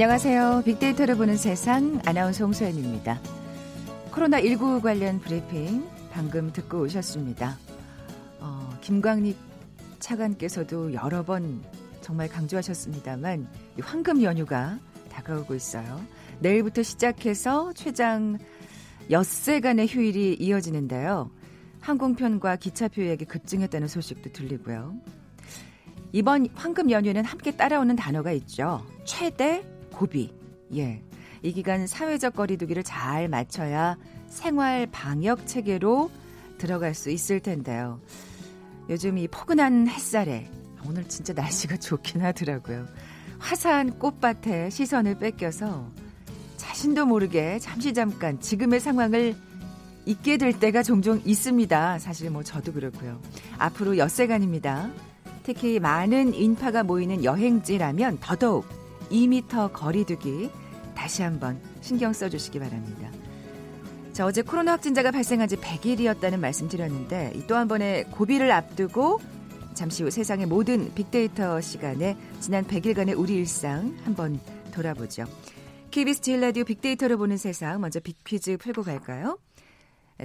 안녕하세요. 빅데이터를 보는 세상 아나운서 홍소연입니다. 코로나19 관련 브리핑 방금 듣고 오셨습니다. 어, 김광립 차관께서도 여러 번 정말 강조하셨습니다만 황금 연휴가 다가오고 있어요. 내일부터 시작해서 최장 엿새간의 휴일이 이어지는데요. 항공편과 기차표액이 급증했다는 소식도 들리고요. 이번 황금 연휴는 함께 따라오는 단어가 있죠. 최대 고비. 예. 이 기간 사회적 거리두기를 잘 맞춰야 생활 방역 체계로 들어갈 수 있을 텐데요. 요즘 이 포근한 햇살에 오늘 진짜 날씨가 좋긴 하더라고요. 화사한 꽃밭에 시선을 뺏겨서 자신도 모르게 잠시 잠깐 지금의 상황을 잊게 될 때가 종종 있습니다. 사실 뭐 저도 그렇고요. 앞으로 엿새간입니다. 특히 많은 인파가 모이는 여행지라면 더더욱 2미터 거리두기 다시 한번 신경 써주시기 바랍니다. 자, 어제 코로나 확진자가 발생한 지 100일이었다는 말씀 드렸는데 또 한 번의 고비를 앞두고 잠시 후 세상의 모든 빅데이터 시간에 지난 100일간의 우리 일상 한번 돌아보죠. KBS 제일 라디오 빅데이터를 보는 세상 먼저 빅퀴즈 풀고 갈까요?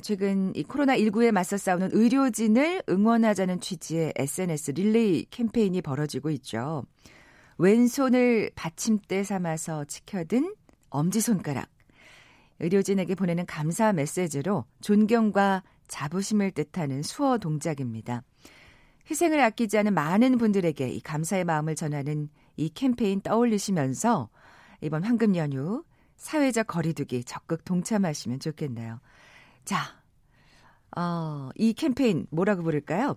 최근 이 코로나19에 맞서 싸우는 의료진을 응원하자는 취지의 SNS 릴레이 캠페인이 벌어지고 있죠. 왼손을 받침대 삼아서 지켜든 엄지손가락. 의료진에게 보내는 감사 메시지로 존경과 자부심을 뜻하는 수어 동작입니다. 희생을 아끼지 않은 많은 분들에게 이 감사의 마음을 전하는 이 캠페인 떠올리시면서 이번 황금 연휴 사회적 거리두기 적극 동참하시면 좋겠네요. 자, 어, 이 캠페인 뭐라고 부를까요?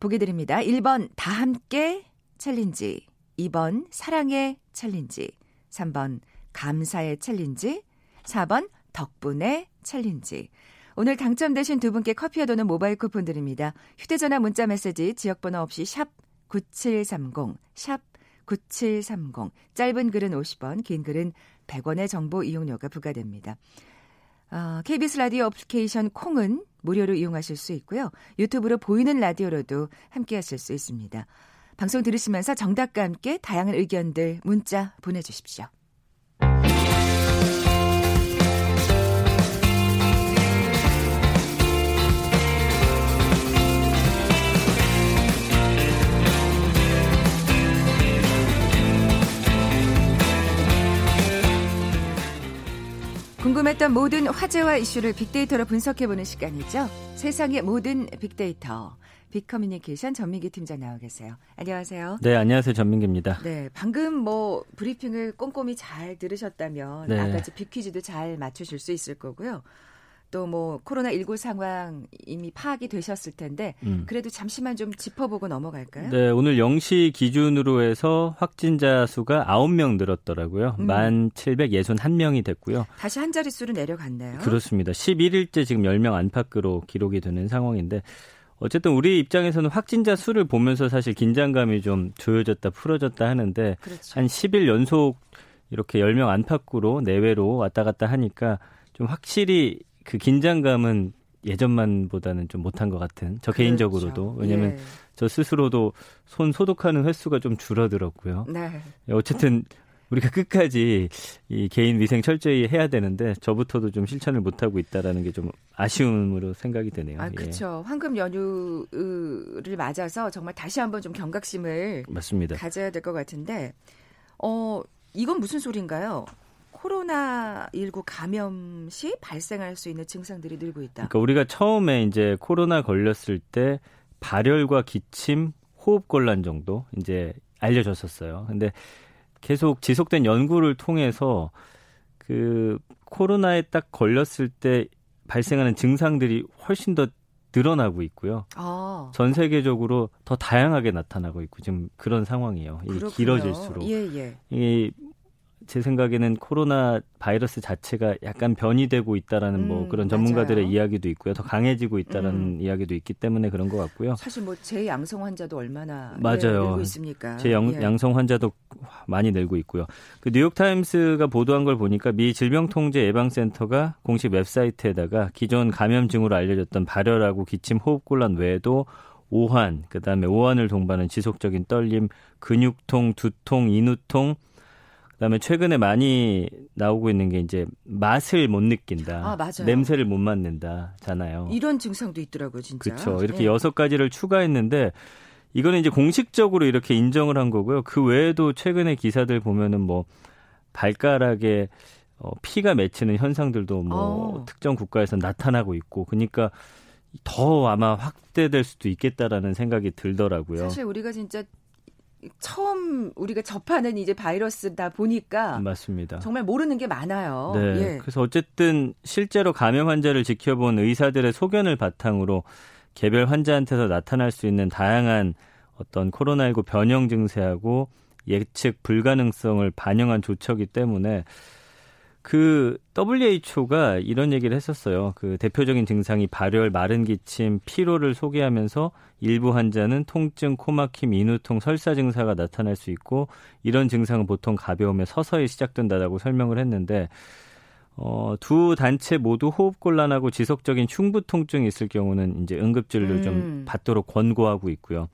보기 드립니다. 1번 다 함께 챌린지, 2번 사랑의 챌린지, 3번 감사의 챌린지, 4번 덕분에 챌린지. 오늘 당첨되신 두 분께 커피와 도넛 모바일 쿠폰 드립니다. 휴대전화 문자 메시지 지역번호 없이 샵 9730, 샵 9730. 짧은 글은 50원, 긴 글은 100원의 정보 이용료가 부과됩니다. 어, KBS 라디오 어플리케이션 콩은 무료로 이용하실 수 있고요. 유튜브로 보이는 라디오로도 함께 하실 수 있습니다. 방송 들으시면서 정답과 함께 다양한 의견들 문자 보내주십시오. 궁금했던 모든 화제와 이슈를 빅데이터로 분석해보는 시간이죠. 세상의 모든 빅데이터. 빅커뮤니케이션 전민기 팀장 나와 계세요. 안녕하세요. 네, 안녕하세요. 전민기입니다. 네, 방금 뭐 브리핑을 꼼꼼히 잘 들으셨다면 네. 나같이 빅퀴즈도 잘 맞추실 수 있을 거고요. 또 뭐 코로나 19 상황 이미 파악이 되셨을 텐데 음. 그래도 잠시만 좀 짚어보고 넘어갈까요? 네, 오늘 0시 기준으로 해서 확진자 수가 9명 늘었더라고요. 음. 1,761명이 됐고요. 다시 한 자릿수로 내려갔네요. 그렇습니다. 11일째 지금 10명 안팎으로 기록이 되는 상황인데 어쨌든 우리 입장에서는 확진자 수를 보면서 사실 긴장감이 좀 조여졌다 풀어졌다 하는데 그렇죠. 한 10일 연속 이렇게 10명 안팎으로 내외로 왔다 갔다 하니까 좀 확실히 그 긴장감은 예전만보다는 좀 못한 것 같은 저 그렇죠. 개인적으로도 왜냐하면 예. 저 스스로도 손 소독하는 횟수가 좀 줄어들었고요. 네. 어쨌든 우리가 끝까지 이 개인 위생 철저히 해야 되는데 저부터도 좀 실천을 못 하고 있다라는 게 좀 아쉬움으로 생각이 되네요. 아 그렇죠. 예. 황금 연휴를 맞아서 정말 다시 한번 좀 경각심을 맞습니다. 가져야 될 것 같은데 어 이건 무슨 소리인가요? 코로나19 감염 시 발생할 수 있는 증상들이 늘고 있다. 그러니까 우리가 처음에 이제 코로나 걸렸을 때 발열과 기침, 호흡 곤란 정도 이제 알려졌었어요. 근데 계속 지속된 연구를 통해서 그 코로나에 딱 걸렸을 때 발생하는 증상들이 훨씬 더 늘어나고 있고요. 아. 전 세계적으로 더 다양하게 나타나고 있고 지금 그런 상황이에요. 이 길어질수록. 예, 예. 이 제 생각에는 코로나 바이러스 자체가 약간 변이되고 있다라는 뭐 음, 뭐 그런 전문가들의 맞아요. 이야기도 있고요. 더 강해지고 있다라는 음. 이야기도 있기 때문에 그런 것 같고요. 사실 뭐 재양성 환자도 얼마나 맞아요. 늘고 있습니까? 재양성 예. 환자도 많이 늘고 있고요. 그 뉴욕 타임스가 보도한 걸 보니까 미 질병통제 예방센터가 공식 웹사이트에다가 기존 감염증으로 알려졌던 발열하고 기침, 호흡곤란 외에도 오한, 그다음에 오한을 동반한 지속적인 떨림, 근육통, 두통, 인후통 그다음에 최근에 많이 나오고 있는 게 이제 맛을 못 느낀다. 아, 맞아요. 냄새를 못 맡는다잖아요. 이런 증상도 있더라고요, 진짜. 그렇죠. 이렇게 네. 여섯 가지를 추가했는데 이거는 이제 공식적으로 이렇게 인정을 한 거고요. 그 외에도 최근에 기사들 보면은 뭐 발가락에 어, 피가 맺히는 현상들도 뭐 어. 특정 국가에서 나타나고 있고 그러니까 더 아마 확대될 수도 있겠다라는 생각이 들더라고요. 사실 우리가 진짜 처음 우리가 접하는 이제 바이러스다 보니까 맞습니다. 정말 모르는 게 많아요. 네. 예. 그래서 어쨌든 실제로 감염 환자를 지켜본 의사들의 소견을 바탕으로 개별 환자한테서 나타날 수 있는 다양한 어떤 코로나19 변형 증세하고 예측 불가능성을 반영한 조처기 때문에 그 WHO가 이런 얘기를 했었어요. 그 대표적인 증상이 발열, 마른 기침, 피로를 소개하면서 일부 환자는 통증, 코막힘, 인후통, 설사 증사가 나타날 수 있고 이런 증상은 보통 가벼우며 서서히 시작된다라고 설명을 했는데 어, 두 단체 모두 호흡 곤란하고 지속적인 흉부 통증이 있을 경우는 이제 응급진료를 음. 좀 받도록 권고하고 있고요.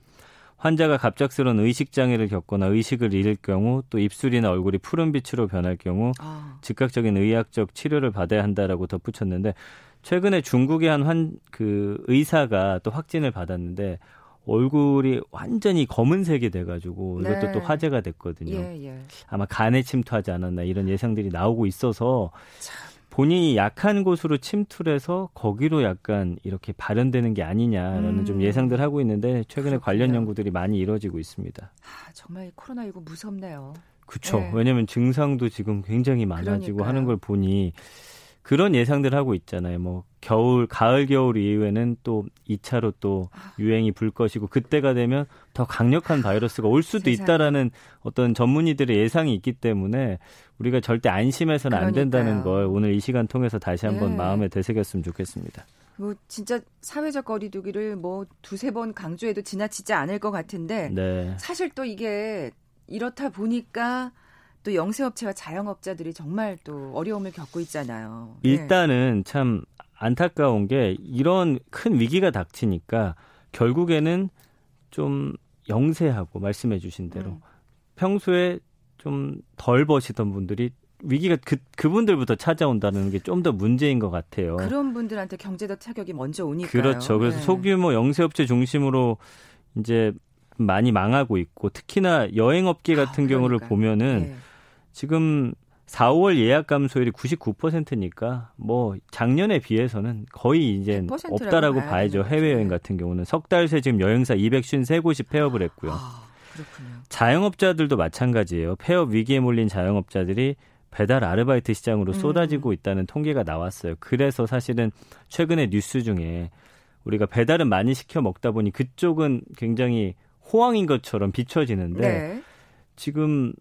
환자가 갑작스러운 의식 장애를 겪거나 의식을 잃을 경우 또 입술이나 얼굴이 푸른 빛으로 변할 경우 아. 즉각적인 의학적 치료를 받아야 한다라고 덧붙였는데 최근에 중국의 한 환 그 의사가 또 확진을 받았는데 얼굴이 완전히 검은색이 돼가지고 이것도 네. 또 화제가 됐거든요. 예, 예. 아마 간에 침투하지 않았나 이런 예상들이 나오고 있어서 참. 본인이 약한 곳으로 침투를 해서 거기로 약간 이렇게 발현되는 게 아니냐라는 음. 좀 예상들 하고 있는데 최근에 그렇군요. 관련 연구들이 많이 이루어지고 있습니다. 아, 정말 코로나19 무섭네요. 그렇죠. 네. 왜냐하면 증상도 지금 굉장히 많아지고 그러니까요. 하는 걸 보니 그런 예상들 하고 있잖아요. 뭐 겨울, 가을, 겨울 이후에는 또 2차로 또 아. 유행이 불 것이고 그때가 되면 더 강력한 바이러스가 올 수도 있다라는 어떤 전문의들의 예상이 있기 때문에 우리가 절대 안심해서는 그러니까요. 안 된다는 걸 오늘 이 시간 통해서 다시 한번 네. 마음에 되새겼으면 좋겠습니다. 뭐 진짜 사회적 거리두기를 뭐 두세 번 강조해도 지나치지 않을 것 같은데 네. 사실 또 이게 이렇다 보니까 또 영세업체와 자영업자들이 정말 또 어려움을 겪고 있잖아요. 네. 일단은 네. 참 안타까운 게 이런 큰 위기가 닥치니까 결국에는 좀 영세하고 말씀해 주신 대로 음. 평소에 좀 덜 버시던 분들이 위기가 그, 그분들부터 찾아온다는 게 좀 더 문제인 것 같아요. 그런 분들한테 경제적 타격이 먼저 오니까요. 그렇죠. 그래서 네. 소규모 영세업체 중심으로 이제 많이 망하고 있고 특히나 여행업계 같은 아, 경우를 보면은 네. 지금 4월 예약 감소율이 99%니까 뭐 작년에 비해서는 거의 이제 없다라고 봐야죠. 해외 여행 같은 경우는 석 달 새 지금 여행사 253곳이 폐업을 했고요. 아, 자영업자들도 마찬가지예요. 폐업 위기에 몰린 자영업자들이 배달 아르바이트 시장으로 음. 쏟아지고 있다는 통계가 나왔어요. 그래서 사실은 최근에 뉴스 중에 우리가 배달은 많이 시켜 먹다 보니 그쪽은 굉장히 호황인 것처럼 비춰지는데 네. 지금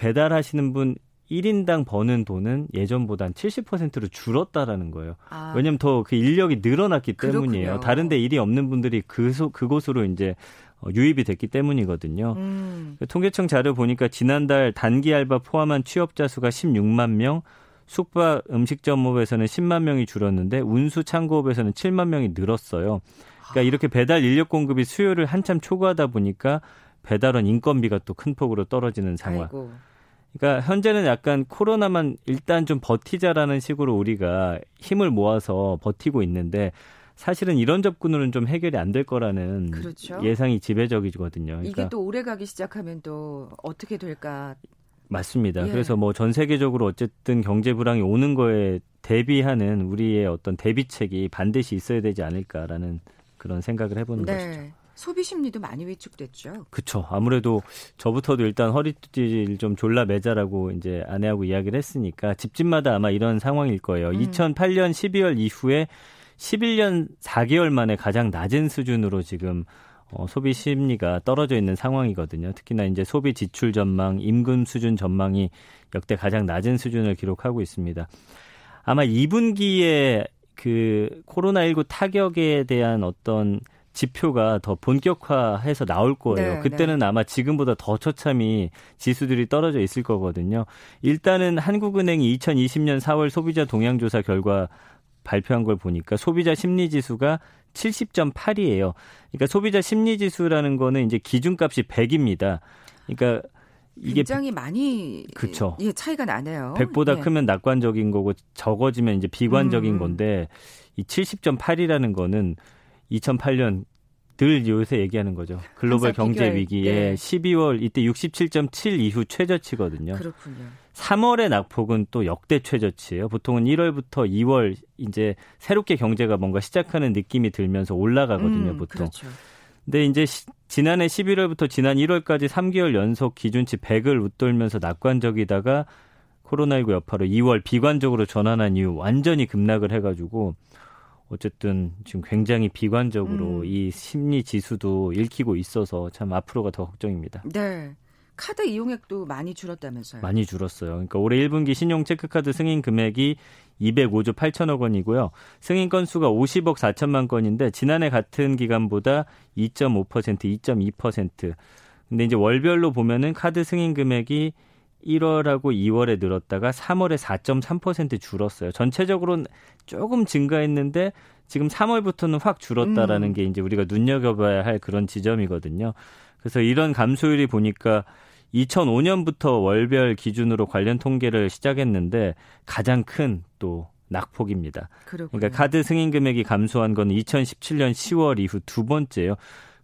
배달하시는 분 1인당 버는 돈은 예전보다 한 70%로 줄었다라는 거예요. 아. 왜냐하면 더그 인력이 늘어났기 때문이에요. 그렇군요. 다른데 일이 없는 분들이 그 그곳으로 이제 어, 유입이 됐기 때문이거든요. 음. 그 통계청 자료 보니까 지난달 단기 알바 포함한 취업자 수가 16만 명, 숙박 음식점업에서는 10만 명이 줄었는데 운수 창고업에서는 7만 명이 늘었어요. 그러니까 이렇게 배달 인력 공급이 수요를 한참 초과하다 보니까 배달원 인건비가 또 큰 폭으로 떨어지는 상황. 아이고. 그러니까 현재는 약간 코로나만 일단 좀 버티자라는 식으로 우리가 힘을 모아서 버티고 있는데 사실은 이런 접근으로는 좀 해결이 안 될 거라는 그렇죠. 예상이 지배적이거든요. 그러니까 이게 또 오래 가기 시작하면 또 어떻게 될까? 맞습니다. 예. 그래서 뭐 전 세계적으로 어쨌든 경제 불황이 오는 거에 대비하는 우리의 어떤 대비책이 반드시 있어야 되지 않을까라는 그런 생각을 해보는 네. 것이죠. 소비 심리도 많이 위축됐죠. 그렇죠. 아무래도 저부터도 일단 허리띠를 좀 졸라 매자라고 이제 아내하고 이야기를 했으니까 집집마다 아마 이런 상황일 거예요. 음. 2008년 12월 이후에 11년 4개월 만에 가장 낮은 수준으로 지금 어, 소비 심리가 떨어져 있는 상황이거든요. 특히나 이제 소비 지출 전망, 임금 수준 전망이 역대 가장 낮은 수준을 기록하고 있습니다. 아마 2분기에 그 코로나19 타격에 대한 어떤 지표가 더 본격화해서 나올 거예요. 네, 그때는 네. 아마 지금보다 더 처참히 지수들이 떨어져 있을 거거든요. 일단은 한국은행이 2020년 4월 소비자 동향조사 결과 발표한 걸 보니까 소비자 심리 지수가 70.8이에요. 그러니까 소비자 심리 지수라는 거는 이제 기준값이 100입니다. 그러니까 이게 굉장히 많이 그쵸. 예, 차이가 나네요. 100보다 예. 크면 낙관적인 거고 적어지면 이제 비관적인 음. 건데 이 70.8이라는 거는 2008년 늘 요새 얘기하는 거죠. 글로벌 경제 위기에 네. 12월 이때 67.7 이후 최저치거든요. 그렇군요. 3월의 낙폭은 또 역대 최저치예요. 보통은 1월부터 2월 이제 새롭게 경제가 뭔가 시작하는 느낌이 들면서 올라가거든요, 음, 보통. 그렇죠. 근데 이제 시, 지난해 11월부터 지난 1월까지 3개월 연속 기준치 100을 웃돌면서 낙관적이다가 코로나19 여파로 2월 비관적으로 전환한 이후 완전히 급락을 해가지고 어쨌든 지금 굉장히 비관적으로 음. 이 심리 지수도 읽히고 있어서 참 앞으로가 더 걱정입니다. 네. 카드 이용액도 많이 줄었다면서요? 많이 줄었어요. 그러니까 올해 1분기 신용 체크카드 승인 금액이 205조 8천억 원이고요. 승인 건수가 50억 4천만 건인데 지난해 같은 기간보다 2.5% 2.2%. 근데 이제 월별로 보면은 카드 승인 금액이 1월하고 2월에 늘었다가 3월에 4.3% 줄었어요. 전체적으로는 조금 증가했는데 지금 3월부터는 확 줄었다라는 음. 게 이제 우리가 눈여겨봐야 할 그런 지점이거든요. 그래서 이런 감소율이 보니까 2005년부터 월별 기준으로 관련 통계를 시작했는데 가장 큰 또 낙폭입니다. 그렇군요. 그러니까 카드 승인 금액이 감소한 건 2017년 10월 이후 두 번째예요.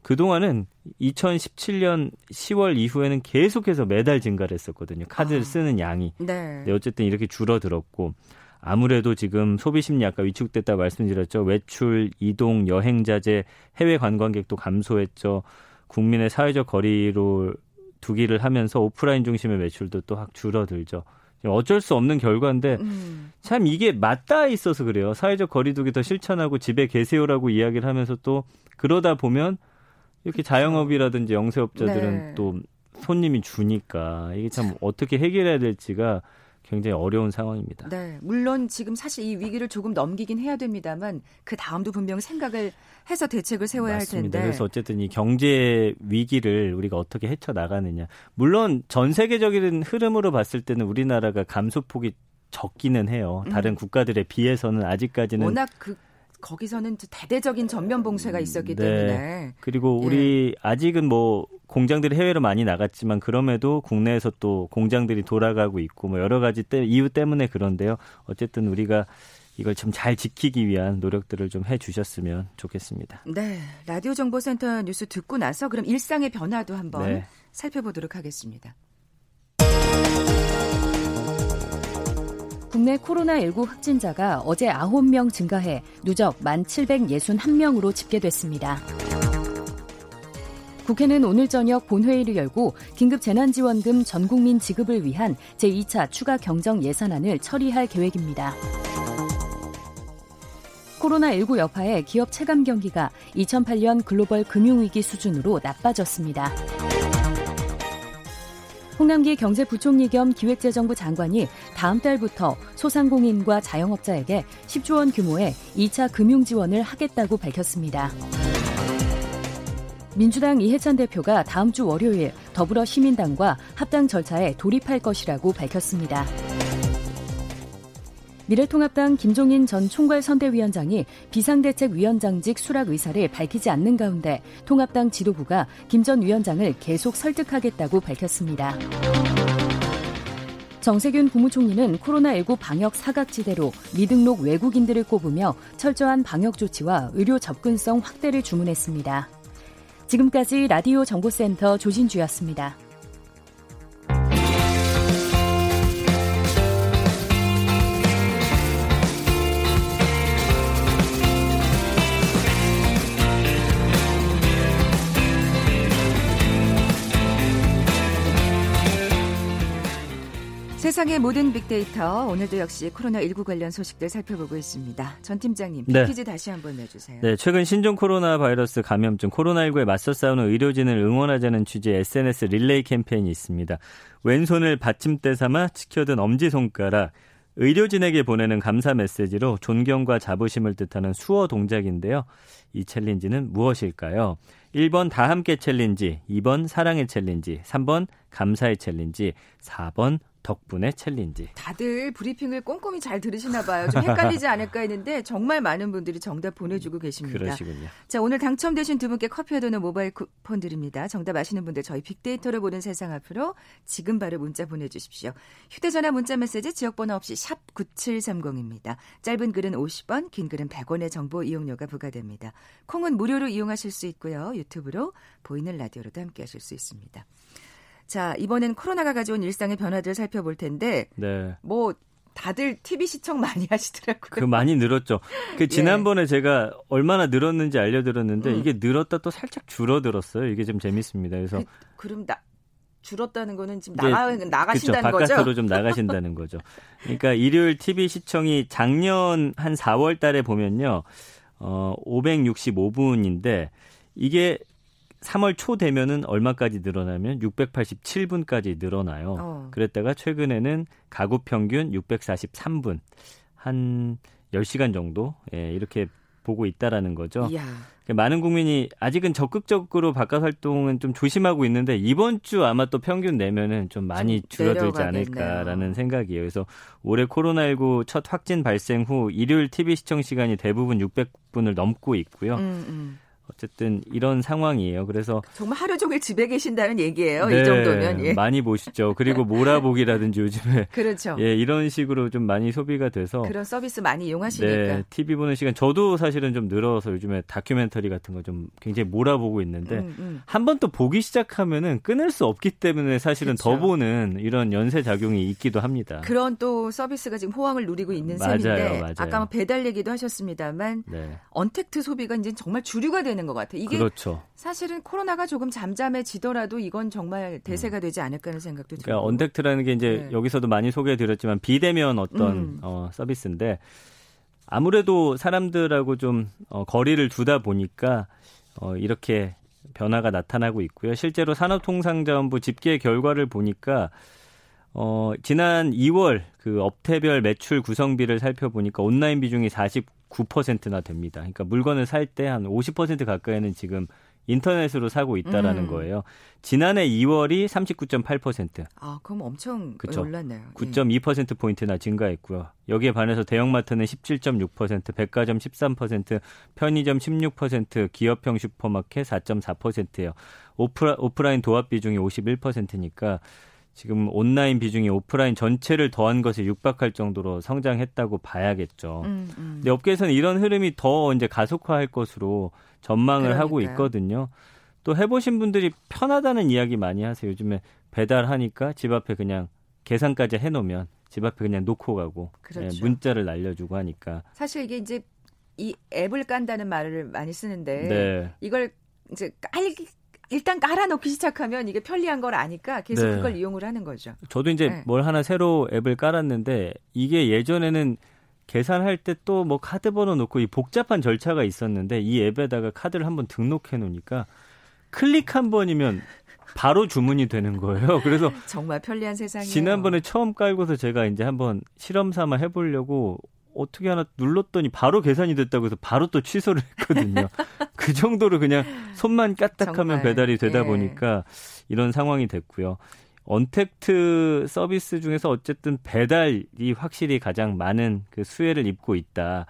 그동안은 2017년 10월 이후에는 계속해서 매달 증가를 했었거든요. 카드를 아. 쓰는 양이. 네. 네. 어쨌든 이렇게 줄어들었고 아무래도 지금 소비 심리 아까 위축됐다 말씀드렸죠. 외출, 이동, 여행 자제, 해외 관광객도 감소했죠. 국민의 사회적 거리로 두기를 하면서 오프라인 중심의 매출도 또 확 줄어들죠. 어쩔 수 없는 결과인데 음. 참 이게 맞닿아 있어서 그래요. 사회적 거리두기 더 실천하고 집에 계세요라고 이야기를 하면서 또 그러다 보면 이렇게 자영업이라든지 영세업자들은 네. 또 손님이 주니까 이게 참 어떻게 해결해야 될지가 굉장히 어려운 상황입니다. 네, 물론 지금 사실 이 위기를 조금 넘기긴 해야 됩니다만 그 다음도 분명 생각을 해서 대책을 세워야 맞습니다. 할 텐데. 그래서 어쨌든 이 경제 위기를 우리가 어떻게 헤쳐 나가느냐. 물론 전 세계적인 흐름으로 봤을 때는 우리나라가 감소폭이 적기는 해요. 다른 음. 국가들에 비해서는 아직까지는 워낙 그 거기서는 대대적인 전면 봉쇄가 있었기 네. 때문에 그리고 예. 우리 예. 아직은 뭐 공장들이 해외로 많이 나갔지만 그럼에도 국내에서 또 공장들이 돌아가고 있고 뭐 여러 가지 때, 이유 때문에 그런데요. 어쨌든 우리가 이걸 좀 잘 지키기 위한 노력들을 좀 해주셨으면 좋겠습니다. 네, 라디오 정보센터 뉴스 듣고 나서 그럼 일상의 변화도 한번 네. 살펴보도록 하겠습니다. 국내 코로나19 확진자가 어제 9명 증가해 누적 1,761명으로 집계됐습니다. 국회는 오늘 저녁 본회의를 열고 긴급 재난지원금 전 국민 지급을 위한 제2차 추가 경정 예산안을 처리할 계획입니다. 코로나19 여파에 기업 체감 경기가 2008년 글로벌 금융위기 수준으로 나빠졌습니다. 홍남기 경제부총리 겸 기획재정부 장관이 다음 달부터 소상공인과 자영업자에게 10조 원 규모의 2차 금융 지원을 하겠다고 밝혔습니다. 민주당 이해찬 대표가 다음 주 월요일 더불어 시민당과 합당 절차에 돌입할 것이라고 밝혔습니다. 미래통합당 김종인 전 총괄 선대위원장이 비상대책위원장직 수락 의사를 밝히지 않는 가운데 통합당 지도부가 김 전 위원장을 계속 설득하겠다고 밝혔습니다. 정세균 국무총리는 코로나19 방역 사각지대로 미등록 외국인들을 꼽으며 철저한 방역 조치와 의료 접근성 확대를 주문했습니다. 지금까지 라디오 정보센터 조진주였습니다. 세상의 모든 빅데이터 오늘도 역시 코로나19 관련 소식들 살펴보고 있습니다. 전 팀장님 네. 퀴즈 다시 한번 내주세요. 네, 최근 신종 코로나 바이러스 감염증 코로나19에 맞서 싸우는 의료진을 응원하자는 취지의 SNS 릴레이 캠페인이 있습니다. 왼손을 받침대 삼아 지켜든 엄지손가락 의료진에게 보내는 감사 메시지로 존경과 자부심을 뜻하는 수어 동작인데요. 이 챌린지는 무엇일까요? 1번 다 함께 챌린지, 2번 사랑의 챌린지, 3번 감사의 챌린지, 4번 덕분에 챌린지. 다들 브리핑을 꼼꼼히 잘 들으시나 봐요. 좀 헷갈리지 않을까 했는데 정말 많은 분들이 정답 보내주고 계십니다. 그러시군요. 자 오늘 당첨되신 두 분께 커피와 도넛 모바일 쿠폰 드립니다. 정답 아시는 분들 저희 빅데이터를 보는 세상 앞으로 지금 바로 문자 보내주십시오. 휴대전화 문자 메시지 지역번호 없이 샵 9730입니다. 짧은 글은 50원, 긴 글은 100원의 정보 이용료가 부과됩니다. 콩은 무료로 이용하실 수 있고요. 유튜브로 보이는 라디오로도 함께하실 수 있습니다. 자, 이번엔 코로나가 가져온 일상의 변화들을 살펴볼 텐데 네. 뭐 다들 TV 시청 많이 하시더라고요. 그 많이 늘었죠. 그 예. 지난번에 예. 제가 얼마나 늘었는지 알려드렸는데 음. 이게 늘었다 또 살짝 줄어들었어요. 이게 좀 재밌습니다. 그래서 그, 럼 나, 줄었다는 거는 지금 나가 나가신다는 그쵸, 바깥으로 좀 나가신다는 거죠. 그러니까 일요일 TV 시청이 작년 한 4월 달에 보면요. 어 565분인데 이게 3월 초 되면은 얼마까지 늘어나면 687분까지 늘어나요. 어. 그랬다가 최근에는 가구 평균 643분 한 10시간 정도 예, 이렇게 보고 있다라는 거죠. 이야. 그러니까 많은 국민이 아직은 적극적으로 바깥 활동은 좀 조심하고 있는데 이번 주 아마 또 평균 내면은 좀 많이 좀 줄어들지 않을까라는 생각이에요. 그래서 올해 코로나19 첫 확진 발생 후 일요일 TV 시청 시간이 대부분 600분을 넘고 있고요. 음, 음. 어쨌든 이런 상황이에요. 그래서 정말 하루 종일 집에 계신다는 얘기예요. 네, 이 정도면 예. 많이 보시죠. 그리고 몰아보기라든지 요즘에 그렇죠. 예, 이런 식으로 좀 많이 소비가 돼서 그런 서비스 많이 이용하시니까 네, TV 보는 시간 저도 사실은 좀 늘어서 요즘에 다큐멘터리 같은 거 좀 굉장히 몰아보고 있는데 음, 음. 한번 또 보기 시작하면은 끊을 수 없기 때문에 사실은 그렇죠. 더 보는 이런 연쇄 작용이 있기도 합니다. 그런 또 서비스가 지금 호황을 누리고 있는 맞아요, 셈인데 맞아요. 아까 뭐 배달 얘기도 하셨습니다만 네. 언택트 소비가 이제 정말 주류가 되는 되는 것 같아요. 이게 그렇죠. 사실은 코로나가 조금 잠잠해지더라도 이건 정말 대세가 되지 않을까 하는 생각도 들고. 그러니까 언택트라는 게 이제 네. 여기서도 많이 소개해드렸지만 비대면 어떤 음. 어, 서비스인데 아무래도 사람들하고 좀 어, 거리를 두다 보니까 어, 이렇게 변화가 나타나고 있고요. 실제로 산업통상자원부 집계 결과를 보니까 어, 지난 2월 그 업태별 매출 구성비를 살펴보니까 온라인 비중이 49% 나 됩니다. 그러니까 물건을 살 때 한 50% 가까이는 지금 인터넷으로 사고 있다라는 음. 거예요. 지난해 2월이 39.8%. 아, 그럼 엄청 그쵸? 올랐네요. 9.2% 예. 포인트나 증가했고요. 여기에 반해서 대형마트는 17.6%, 백화점 13%, 편의점 16%, 기업형 슈퍼마켓 4.4%예요. 오프라, 오프라인 도합 비중이 51%니까 지금 온라인 비중이 오프라인 전체를 더한 것에 육박할 정도로 성장했다고 봐야겠죠. 음, 음. 근데 업계에서는 이런 흐름이 더 이제 가속화할 것으로 전망을 그러니까요. 하고 있거든요. 또 해보신 분들이 편하다는 이야기 많이 하세요. 요즘에 배달하니까 집 앞에 그냥 계산까지 해놓으면 집 앞에 그냥 놓고 가고 예, 그렇죠. 예, 문자를 날려주고 하니까 사실 이게 이제 이 앱을 깐다는 말을 많이 쓰는데 네. 이걸 이제 깔 일단 깔아놓기 시작하면 이게 편리한 걸 아니까 계속 네. 그걸 이용을 하는 거죠. 저도 이제 네. 뭘 하나 새로 앱을 깔았는데 이게 예전에는 계산할 때 또 뭐 카드 번호 놓고 이 복잡한 절차가 있었는데 이 앱에다가 카드를 한번 등록해 놓으니까 클릭 한 번이면 바로 주문이 되는 거예요. 그래서 정말 편리한 세상이에요. 지난번에 처음 깔고서 제가 이제 한번 실험 삼아 해보려고 어떻게 하나 눌렀더니 바로 계산이 됐다고 해서 바로 또 취소를 했거든요. 그 정도로 그냥 손만 까딱하면 배달이 되다 예. 보니까 이런 상황이 됐고요. 언택트 서비스 중에서 어쨌든 배달이 확실히 가장 많은 그 수혜를 입고 있다.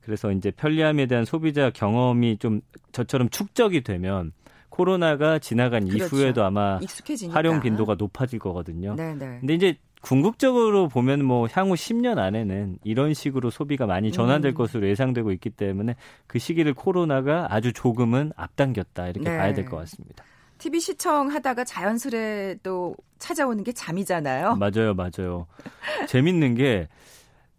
그래서 이제 편리함에 대한 소비자 경험이 좀 저처럼 축적이 되면 코로나가 지나간 그렇죠. 이후에도 아마 익숙해지니까. 활용 빈도가 높아질 거거든요. 네네. 네. 근데 이제 궁극적으로 보면 뭐 향후 10년 안에는 이런 식으로 소비가 많이 전환될 음. 것으로 예상되고 있기 때문에 그 시기를 코로나가 아주 조금은 앞당겼다 이렇게 네. 봐야 될 것 같습니다. TV 시청하다가 자연스레 또 찾아오는 게 잠이잖아요. 맞아요, 맞아요. 재밌는 게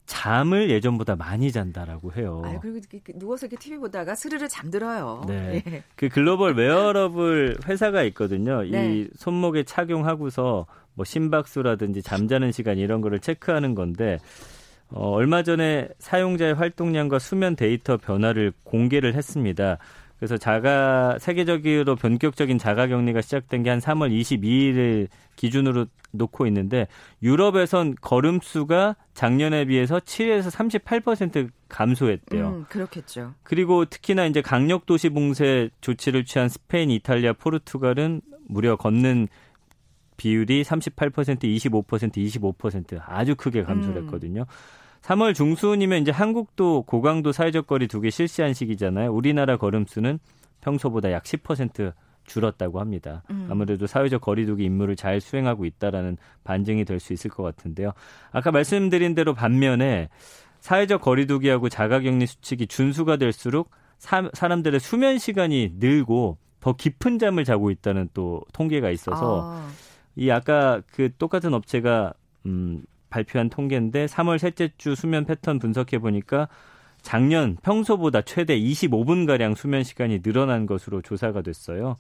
잠을 예전보다 많이 잔다라고 해요. 아, 그리고 누워서 이렇게 TV 보다가 스르르 잠들어요. 네. 예. 그 글로벌 웨어러블 회사가 있거든요. 네. 이 손목에 착용하고서 뭐 심박수라든지 잠자는 시간 이런 거를 체크하는 건데 어, 얼마 전에 사용자의 활동량과 수면 데이터 변화를 공개를 했습니다. 그래서 자가 세계적으로 본격적인 자가 격리가 시작된 게 한 3월 22일을 기준으로 놓고 있는데 유럽에선 걸음수가 작년에 비해서 7에서 38% 감소했대요. 음, 그렇겠죠. 그리고 특히나 이제 강력 도시 봉쇄 조치를 취한 스페인, 이탈리아, 포르투갈은 무려 걷는 비율이 38%, 25%, 25% 아주 크게 감소했거든요. 음. 3월 중순이면 이제 한국도 고강도 사회적 거리 두개 실시한 시기잖아요. 우리나라 걸음수는 평소보다 약 10% 줄었다고 합니다. 음. 아무래도 사회적 거리두기 임무를 잘 수행하고 있다라는 반증이 될 수 있을 것 같은데요. 아까 말씀드린 대로 반면에 사회적 거리두기하고 자가격리 수칙이 준수가 될수록 사, 사람들의 수면 시간이 늘고 더 깊은 잠을 자고 있다는 또 통계가 있어서 아. 이 아까 그 똑같은 업체가 음 발표한 통계인데 3월 셋째 주 수면 패턴 분석해 보니까 작년 평소보다 최대 25분 가량 수면 시간이 늘어난 것으로 조사가 됐어요.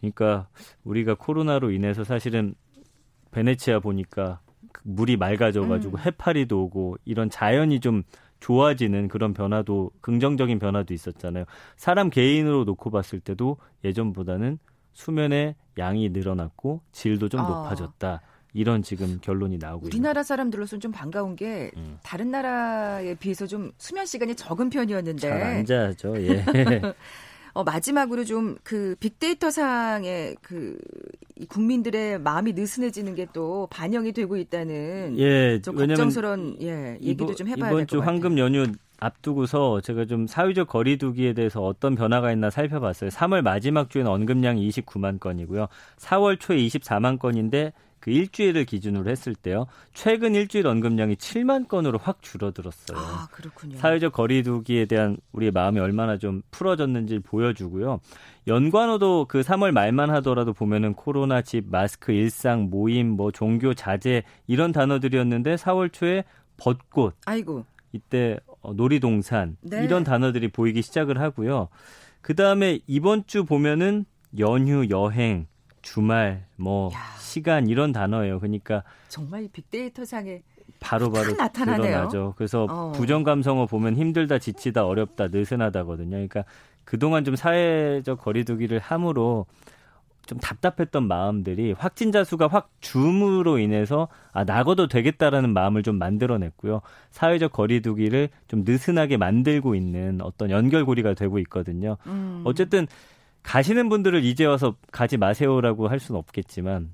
그러니까 우리가 코로나로 인해서 사실은 베네치아 보니까 그 물이 맑아져 가지고 음. 해파리도 오고 이런 자연이 좀 좋아지는 그런 변화도 긍정적인 변화도 있었잖아요. 사람 개인으로 놓고 봤을 때도 예전보다는 수면의 양이 늘어났고 질도 좀 아. 높아졌다. 이런 지금 결론이 나오고 우리나라 사람들로서는 좀 반가운 게 음. 다른 나라에 비해서 좀 수면 시간이 적은 편이었는데 잘안 자죠. 예. 어, 마지막으로 좀 그 빅데이터 상의 그 국민들의 마음이 느슨해지는 게 또 반영이 되고 있다는 예, 좀 걱정스러운 예, 얘기도 이번, 좀 해봐야 될것 같아요. 이번 주 황금 연휴 앞두고서 제가 좀 사회적 거리두기에 대해서 어떤 변화가 있나 살펴봤어요. 3월 마지막 주에는 언급량이 29만 건이고요. 4월 초에 24만 건인데 그 일주일을 기준으로 했을 때요. 최근 일주일 언급량이 7만 건으로 확 줄어들었어요. 아, 그렇군요. 사회적 거리두기에 대한 우리의 마음이 얼마나 좀 풀어졌는지 보여주고요. 연관어도 그 3월 말만 하더라도 보면은 코로나 집 마스크 일상 모임 뭐 종교 자제 이런 단어들이었는데 4월 초에 벚꽃 아이고 이때 어, 놀이동산 네. 이런 단어들이 보이기 시작을 하고요. 그 다음에 이번 주 보면은 연휴 여행 주말 뭐 야. 시간 이런 단어예요. 그러니까 정말 빅데이터 상에 바로바로 나타나네요. 드러나죠. 그래서 어. 부정 감성어 보면 힘들다, 지치다, 어렵다, 느슨하다거든요. 그러니까 그동안 좀 사회적 거리두기를 함으로 좀 답답했던 마음들이 확진자 수가 확 줌으로 인해서 아 나고도 되겠다라는 마음을 좀 만들어냈고요. 사회적 거리두기를 좀 느슨하게 만들고 있는 어떤 연결고리가 되고 있거든요. 음. 어쨌든 가시는 분들을 이제 와서 가지 마세요라고 할 수는 없겠지만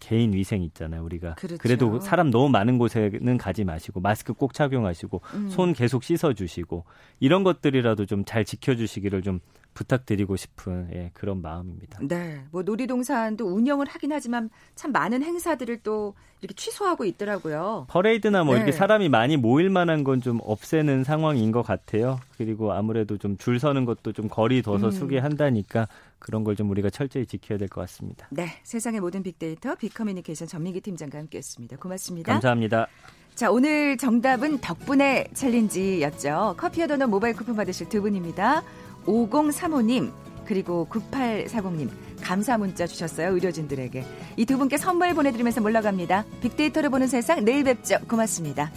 개인 위생 있잖아요, 우리가. 그렇죠. 그래도 사람 너무 많은 곳에는 가지 마시고 마스크 꼭 착용하시고 음. 손 계속 씻어 주시고 이런 것들이라도 좀 잘 지켜 주시기를 좀 부탁드리고 싶은 예, 그런 마음입니다. 네. 뭐 놀이동산도 운영을 하긴 하지만 참 많은 행사들을 또 이렇게 취소하고 있더라고요. 퍼레이드나 뭐 네. 이렇게 사람이 많이 모일 만한 건 좀 없애는 상황인 것 같아요. 그리고 아무래도 좀 줄 서는 것도 좀 거리 둬서 음. 수게 한다니까 그런 걸 좀 우리가 철저히 지켜야 될 것 같습니다. 네. 세상의 모든 빅데이터 빅커뮤니케이션 전민기 팀장과 함께했습니다. 고맙습니다. 감사합니다. 자, 오늘 정답은 덕분에 챌린지였죠. 커피와 도넛 모바일 쿠폰 받으실 두 분입니다. 5035님 그리고 9840님 감사 문자 주셨어요. 의료진들에게. 이 두 분께 선물 보내드리면서 물러갑니다. 빅데이터를 보는 세상 내일 뵙죠. 고맙습니다.